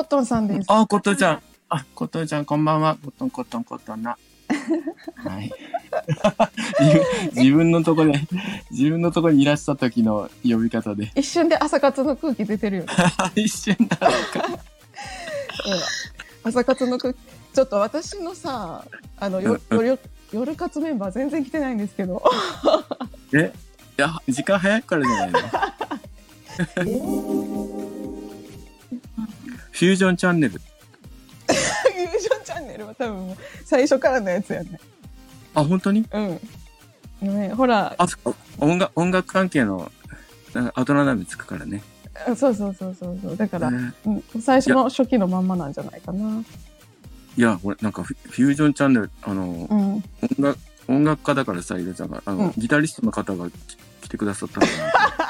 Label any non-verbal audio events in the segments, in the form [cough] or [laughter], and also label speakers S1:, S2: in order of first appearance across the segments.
S1: コットンさんです。
S2: あ、コットンちゃん。あ、コットンちゃん、こんばんは。コットン、コットン、コットンな。はい。[laughs] 自分のとこで、自分のとこにいらした時の呼び方で。
S1: 一瞬で朝活の空気出てるよね。[laughs]
S2: 一瞬だろうか。
S1: うん朝活の空気。ちょっと私のさ、あの、よ
S2: うん
S1: 夜夜活メンバー全然来てないんですけど。
S2: え？いや、時間早いからじゃないの？[laughs] フュージョンチャンネル。
S1: フュージョンチャンネルは多分もう最初からのやつやね。
S2: あ、本当に？
S1: うん。ね、ほら、
S2: あ、そっか音楽、音楽関係の、あアドラナミつくからね。
S1: あそうそうそうそうそう。だから、
S2: ね
S1: うん、最初の初期のまんまなんじゃないかな。
S2: いや、俺、なんかフュ、フュージョンチャンネル、あの、
S1: うん。
S2: 音楽、音楽家だからさ、いるじゃん。あの、
S1: うん
S2: ギタリストの方がき来てくださったのかな
S1: え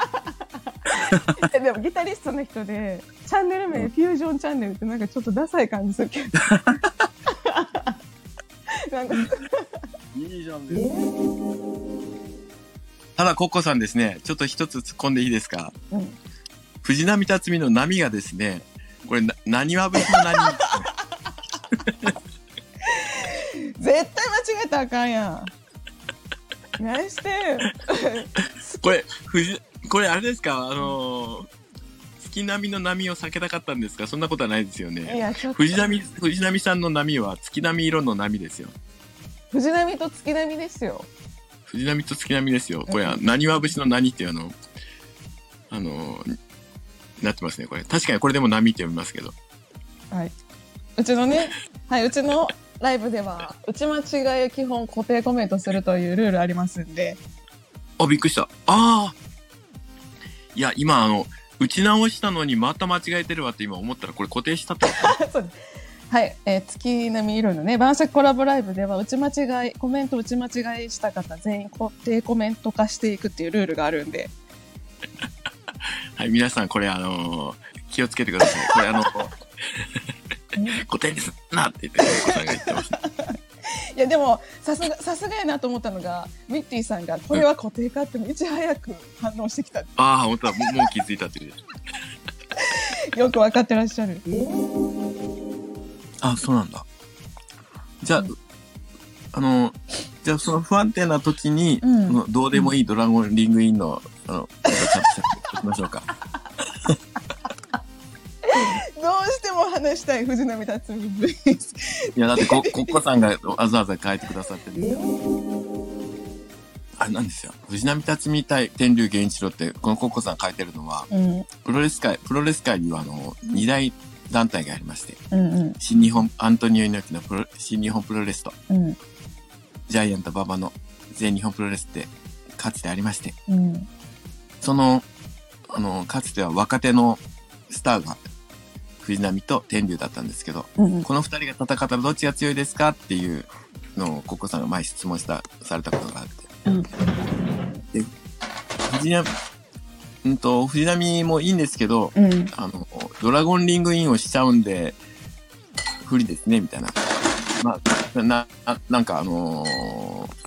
S1: [laughs] でもギタリストの人で、チャンネル名、
S2: うん
S1: フュージョンチャンネルってなんかちょっとダサい感じするけど。[laughs] なんか、
S2: いいじゃん、[laughs] ただ、コッコさんですね、ちょっと一つ突っ込んでいいですか？
S1: うん。
S2: 藤波辰巳の波がですね、これ、な、何は節の何
S1: 絶対間違えたらあかんやん。何して
S2: これ、藤、これあれですか？あのー、月並みの波を避けたかったんですか？そんなことはないですよ
S1: い
S2: ね。
S1: や、ちょっと。
S2: 藤波、藤波さんの波は月並み色の波ですよ。
S1: 藤波と月並みですよ。
S2: 藤波と月並みですよ。これは、何は節の何っていうあの、あのー、なってますね、これ。確かにこれでも波って読みますけど。
S1: はい。うちのね、[laughs] はい、うちのライブでは、打ち間違いを基本固定コメントするというルールありますんで、
S2: あ、びっくりした。ああいや、今あの、打ち直したのにまた間違えてるわって今思ったらこれ固定したって。[laughs]
S1: はい、えー月並み色のね、晩酌コラボライブでは、打ち間違い、コメント打ち間違いした方全員固定コメント化していくっていうルールがあるんで、[laughs]
S2: はい、皆さんこれあのー気をつけてください。これあの、[laughs] 固定ですなって言って、お子さんが言ってます。
S1: いやでも、さすが、さすがやなと思ったのが、ミッティさんが、これは固定化っていち早く反応してきた。
S2: ああ、本当だ。もうもう気づいたっていう。
S1: よくわかってらっしゃる。
S2: あ、そうなんだ。じゃあ、あの、じゃあその不安定な時に、
S1: うん
S2: どうでもいいドラゴンリングインの、あの、ちゃんとしましょうか。
S1: 話したい藤波辰巳ブリーズ。
S2: いや、だってこ、コッコさんがわざわざ書いてくださってるんですよ。あれなんですよ。藤波辰巳対天竜源一郎って、このコッコさん書いてるのは、
S1: うん、
S2: プロレス界、プロレス界にはあの、二大団体がありまして、
S1: うん、うん、
S2: 新日本、アントニオ猪木のプロ新日本プロレスと、
S1: うん、
S2: ジャイアント馬場の全日本プロレスって、かつてありまして、
S1: うん、
S2: その、あの、かつては若手のスターが、藤波と天竜だったんですけど、
S1: うん、
S2: この二人が戦ったらどっちが強いですかっていうのをコッコさんが前質問した、されたことがあって。
S1: うん
S2: で、藤波、うんと、藤波もいいんですけど、
S1: うん、
S2: あの、ドラゴンリングインをしちゃうんで、不利ですね、みたいな。まあ、な、ななんかあのー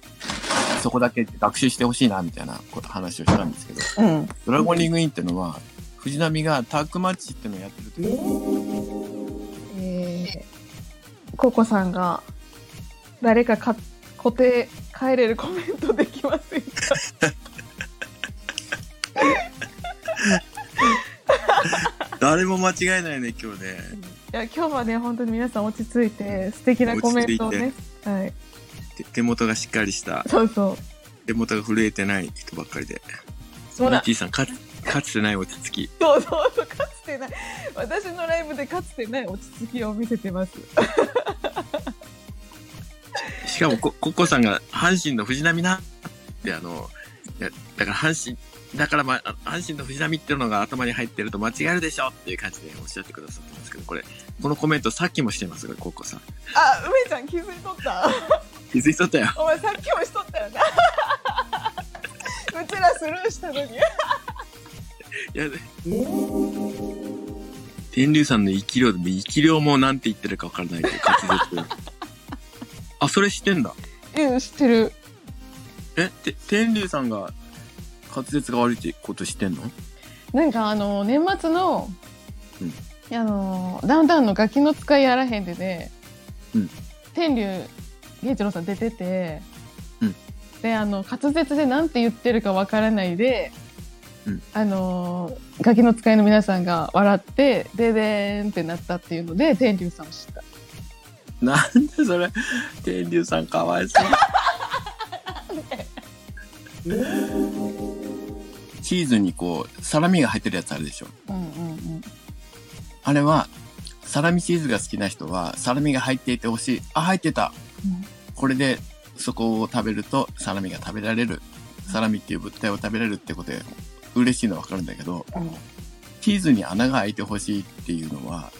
S2: そこだけ学習してほしいな、みたいな話をしたんですけど、
S1: うん。
S2: ドラゴンリングインってのは、藤波がタッグマッチってのをやってるという。
S1: えー、ココさんが、誰かか固定変えれるコメントできませんか？
S2: 誰も間違えないね、今日ね。
S1: いや、今日はね、本当に皆さん落ち着いて、素敵なコメントをね。はい。
S2: 手手元がしっかりした、
S1: そうそう。
S2: 手元が震えてない人ばっかりで。
S1: そうだ
S2: ミッ。ティさん、かつ、かつてない落ち着き。
S1: そうそうそう、かつてない。私のライブでかつてない落ち着きを見せてます。[laughs]
S2: しかもこ、コッコさんが阪神の藤波なってあの、いやだから阪神、だからまあ、阪神の藤波っていうのが頭に入ってると間違えるでしょっていう感じでおっしゃってくださってますけど、これ、このコメントさっきもしてますよ、コッコさん。
S1: あ、梅ちゃん気づいとった
S2: 気づいとったよ。
S1: お前さっきもしとったよな。うちらスルーしたのに。
S2: いや、天竜さんの生き量でも生き量もなんて言ってるかわからないけど、滑舌。あ、それ知ってんだ。
S1: うん、知ってる。
S2: え、て、天竜さんが滑舌が悪いってこと知ってんの？
S1: なんかあの、年末の
S2: うん
S1: あのーダウンタウンのガキの使いやらへんでね、
S2: うん
S1: 天竜源一郎さん出てて、
S2: うん
S1: であの滑舌でなんて言ってるかわからないで、
S2: うん
S1: あのーガキの使いの皆さんが笑ってででーんってなったっていうので天竜さんを知った
S2: なんでそれ、天竜さんかわいそう。チーズにこう、サラミが入ってるやつあるでしょ。
S1: うんうんうん
S2: あれは、サラミチーズが好きな人は、サラミが入っていてほしい。あ、入ってた。これで、そこを食べると、サラミが食べられる。サラミっていう物体を食べられるってことで、嬉しいのはわかるんだけど、
S1: うん
S2: チーズに穴が開いてほしいっていうのは、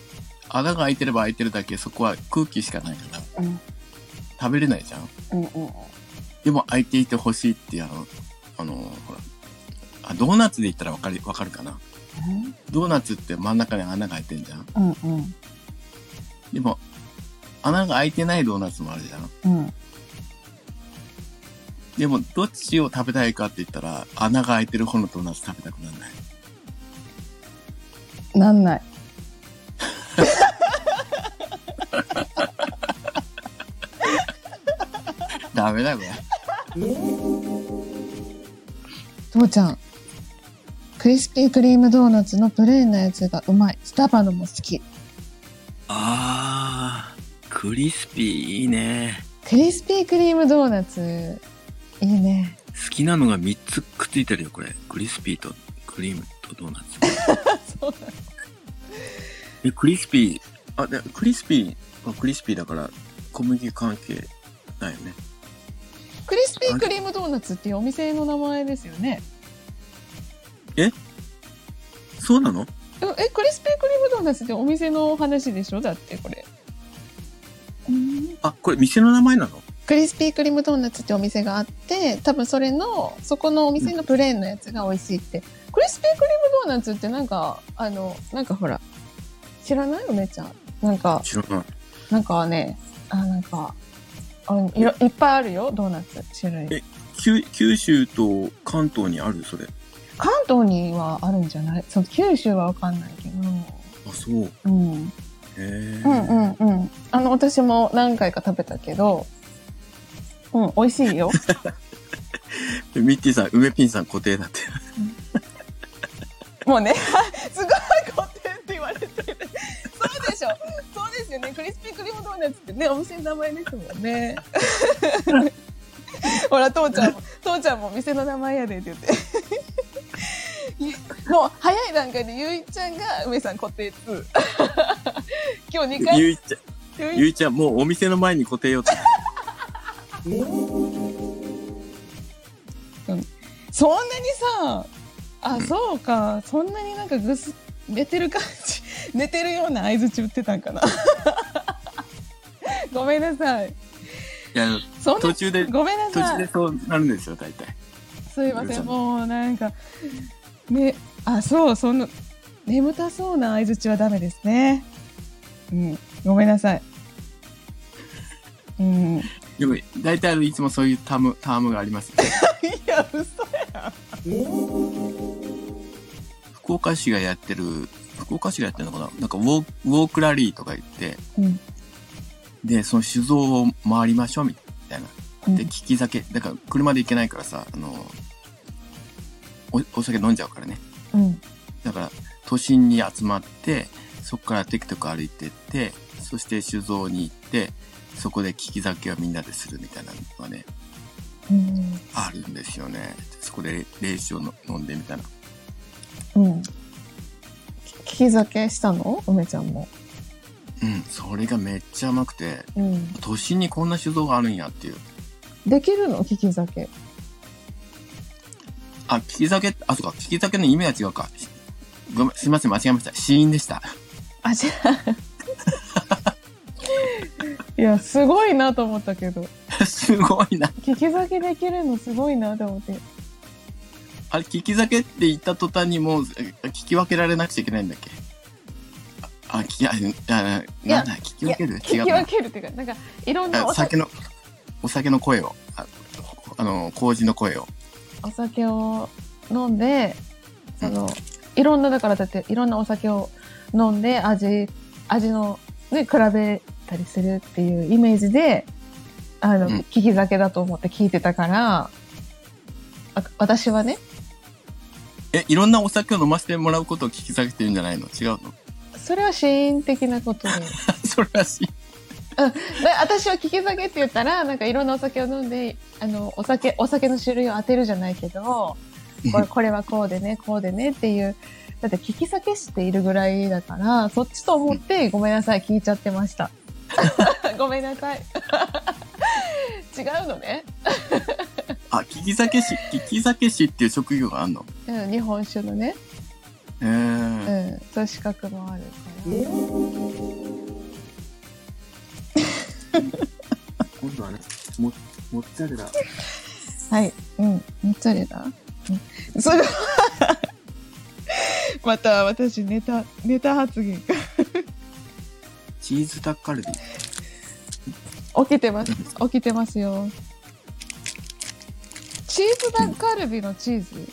S2: 穴が開いてれば開いてるだけ、そこは空気しかないから、
S1: うん
S2: 食べれないじゃん。
S1: うんうん
S2: でも開いていてほしいってあの、あの、ほら、あ、ドーナツで言ったらわかる、わかるかな？ドーナツって真ん中に穴が開いてんじゃん。
S1: うんうん
S2: でも、穴が開いてないドーナツもあるじゃん。
S1: うん
S2: でも、どっちを食べたいかって言ったら、穴が開いてる方のドーナツ食べたくならない。
S1: なんない
S2: ダメだよ、これ。
S1: 父ちゃんクリスピークリームドーナツのプレーンなやつがうまいスタバのも好き
S2: あー、クリスピーいいね。
S1: クリスピークリームドーナツいいね。
S2: 好きなのが3つくっついてるよ、これ。クリスピーとクリームとドーナツ。[laughs]
S1: そう
S2: え、クリスピー、あ、でクリスピーはクリスピーだから小麦関係ないよね。
S1: クリスピークリームドーナツっていうお店の名前ですよね。
S2: そうなの？
S1: ええクリスピークリームドーナツってお店の話でしょ？だってこれ。うん
S2: あ、これ店の名前なの？
S1: クリスピークリームドーナツってお店があって多分それのそこのお店のプレーンのやつが美味しいって、クリスピークリームドーナツってなんかあのなんかほら知らない梅ちゃん？なんか
S2: 知らない。
S1: なんかねあなんかあいろいっぱいあるよドーナツ種類
S2: え九九州と関東にある？それ。
S1: 関東にはあるんじゃない？そう九州はわかんないけど
S2: あ、そう。
S1: うん
S2: へえ。
S1: うんうんうんあの私も何回か食べたけどうん美味しいよ。[laughs]
S2: ミッティさん、梅ピンさん固定だって。
S1: もうね [laughs] すごい固定って言われてる。そうでしょ。そうですよね。クリスピークリームドーナツってねお店の名前ですもんね。[laughs] ほら父ちゃんも父ちゃんも店の名前やでって言って。いもう早い段階でゆいちゃんが梅さん固定2今日2回。
S2: ゆいちゃん、
S1: ゆい。
S2: ちゃん、もうお店の前に固定よって。
S1: そんなにさあそうか。そんなになんかぐす寝てる感じ [laughs] 寝てるような相づち打ってたんかな。[laughs] ごめんなさい。
S2: いや、途中で、
S1: ごめんな
S2: 途
S1: さい。
S2: 中でそうなるんですよ、大体。
S1: すいません。もうなんかねあそうその眠たそうな相づちはダメですね。うん。ごめんなさいうんい
S2: でも、大体あのいつもそういうターム、タームがありますよね。[laughs]
S1: や嘘や
S2: 福岡市がやってる、福岡市がやってるのかな？なんかウォー、クラリーとか言って、
S1: うん
S2: で、その酒造を回りましょうみたいな。
S1: うん
S2: で、利き酒、だから車で行けないからさ、あの、おお酒飲んじゃうからね。
S1: うん
S2: だから、都心に集まって、そこからテクテク歩いてって、そして酒造に行って、そこで利き酒をみんなでするみたいなのがね、
S1: うん
S2: あるんですよね。そこで冷酒をの飲んでみたいな。
S1: うんき聞き酒したの？梅ちゃんも
S2: うん、それがめっちゃ甘くて、
S1: うん
S2: 都心にこんな酒造があるんやっていう。
S1: できるの？聞き酒
S2: あ、利き酒あ、そうか、利き酒の意味が違うか。ごめん、すいません、間違えました。死因でした。
S1: あ違ういやすごいなと思ったけど。[laughs]
S2: すごいな。
S1: 聞き酒できるのすごいなと思って。
S2: あれ、利き酒って言った途端にもう、え聞き分けられなくちゃいけないんだっけ？あ、聞き、あ、なんだ、聞き分ける？違
S1: 聞き
S2: うかな
S1: 分けるっていうかなんかいろんなお酒
S2: の、お酒の声を、ああの、麹の声を。
S1: お酒を飲んでそのいろんなだからだっていろんなお酒を飲んで味、味のね、比べたりするっていうイメージで、あの、
S2: うん
S1: 聞き酒だと思って聞いてたから、あ私はね、
S2: え、いろんなお酒を飲ませてもらうことを聞き下げてるんじゃないの？違うの？
S1: それはシーン的なことで。[laughs]
S2: それらしい。
S1: で私は聞き酒って言ったら、なんかいろんなお酒を飲んで、あの、お酒、お酒の種類を当てるじゃないけど、これこれはこうでね、こうでねっていう、だって聞き酒しているぐらいだから、そっちと思って、ごめんなさい、聞いちゃってました。[laughs] ごめんなさい。[laughs] 違うのね。
S2: あ、聞き酒師、聞き酒師っていう職業があんの？
S1: うん、日本酒のね。
S2: え
S1: う
S2: ー、
S1: ん、そう資格もあるから。
S2: 今度はね、モモッツァレラ。
S1: はい。うん。モッツァレラうん。それは [laughs] また私ネタ、ネタ発言が
S2: チーズタッカルビ。
S1: 起きてます。起きてますよ。チーズダッカルビのチーズ？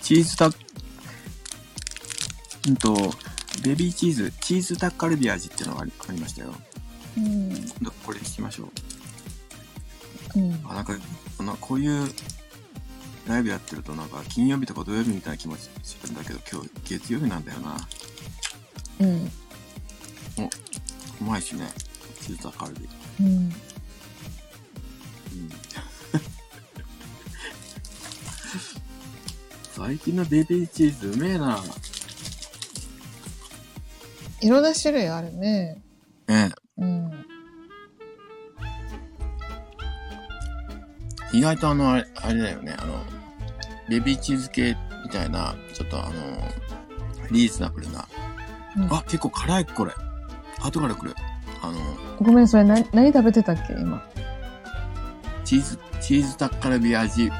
S2: チーズタッ、うんと、ベビーチーズ、チーズタッカルビ味っていうのがありありましたよ。
S1: うん。
S2: 今度これ聞きましょう。
S1: うん。
S2: あ、なんか、あのこういうライブやってるとなんか金曜日とか土曜日みたいな気持ちするんだけど、今日月曜日なんだよな。
S1: うん。
S2: うまいしね。チーズタッカルビ。
S1: うん。
S2: うん最近のベビーチーズうめえな。
S1: いろんな種類あるね。
S2: え
S1: うん。
S2: え。意外とあの、あれあれだよね。あの、ベビーチーズ系みたいな、ちょっとあの、リーズナブルな。
S1: うん
S2: あ、結構辛い、これ。後から来る。あの、
S1: ごめん、それ何、何食べてたっけ今？
S2: チーズ、チーズタッカルビ味、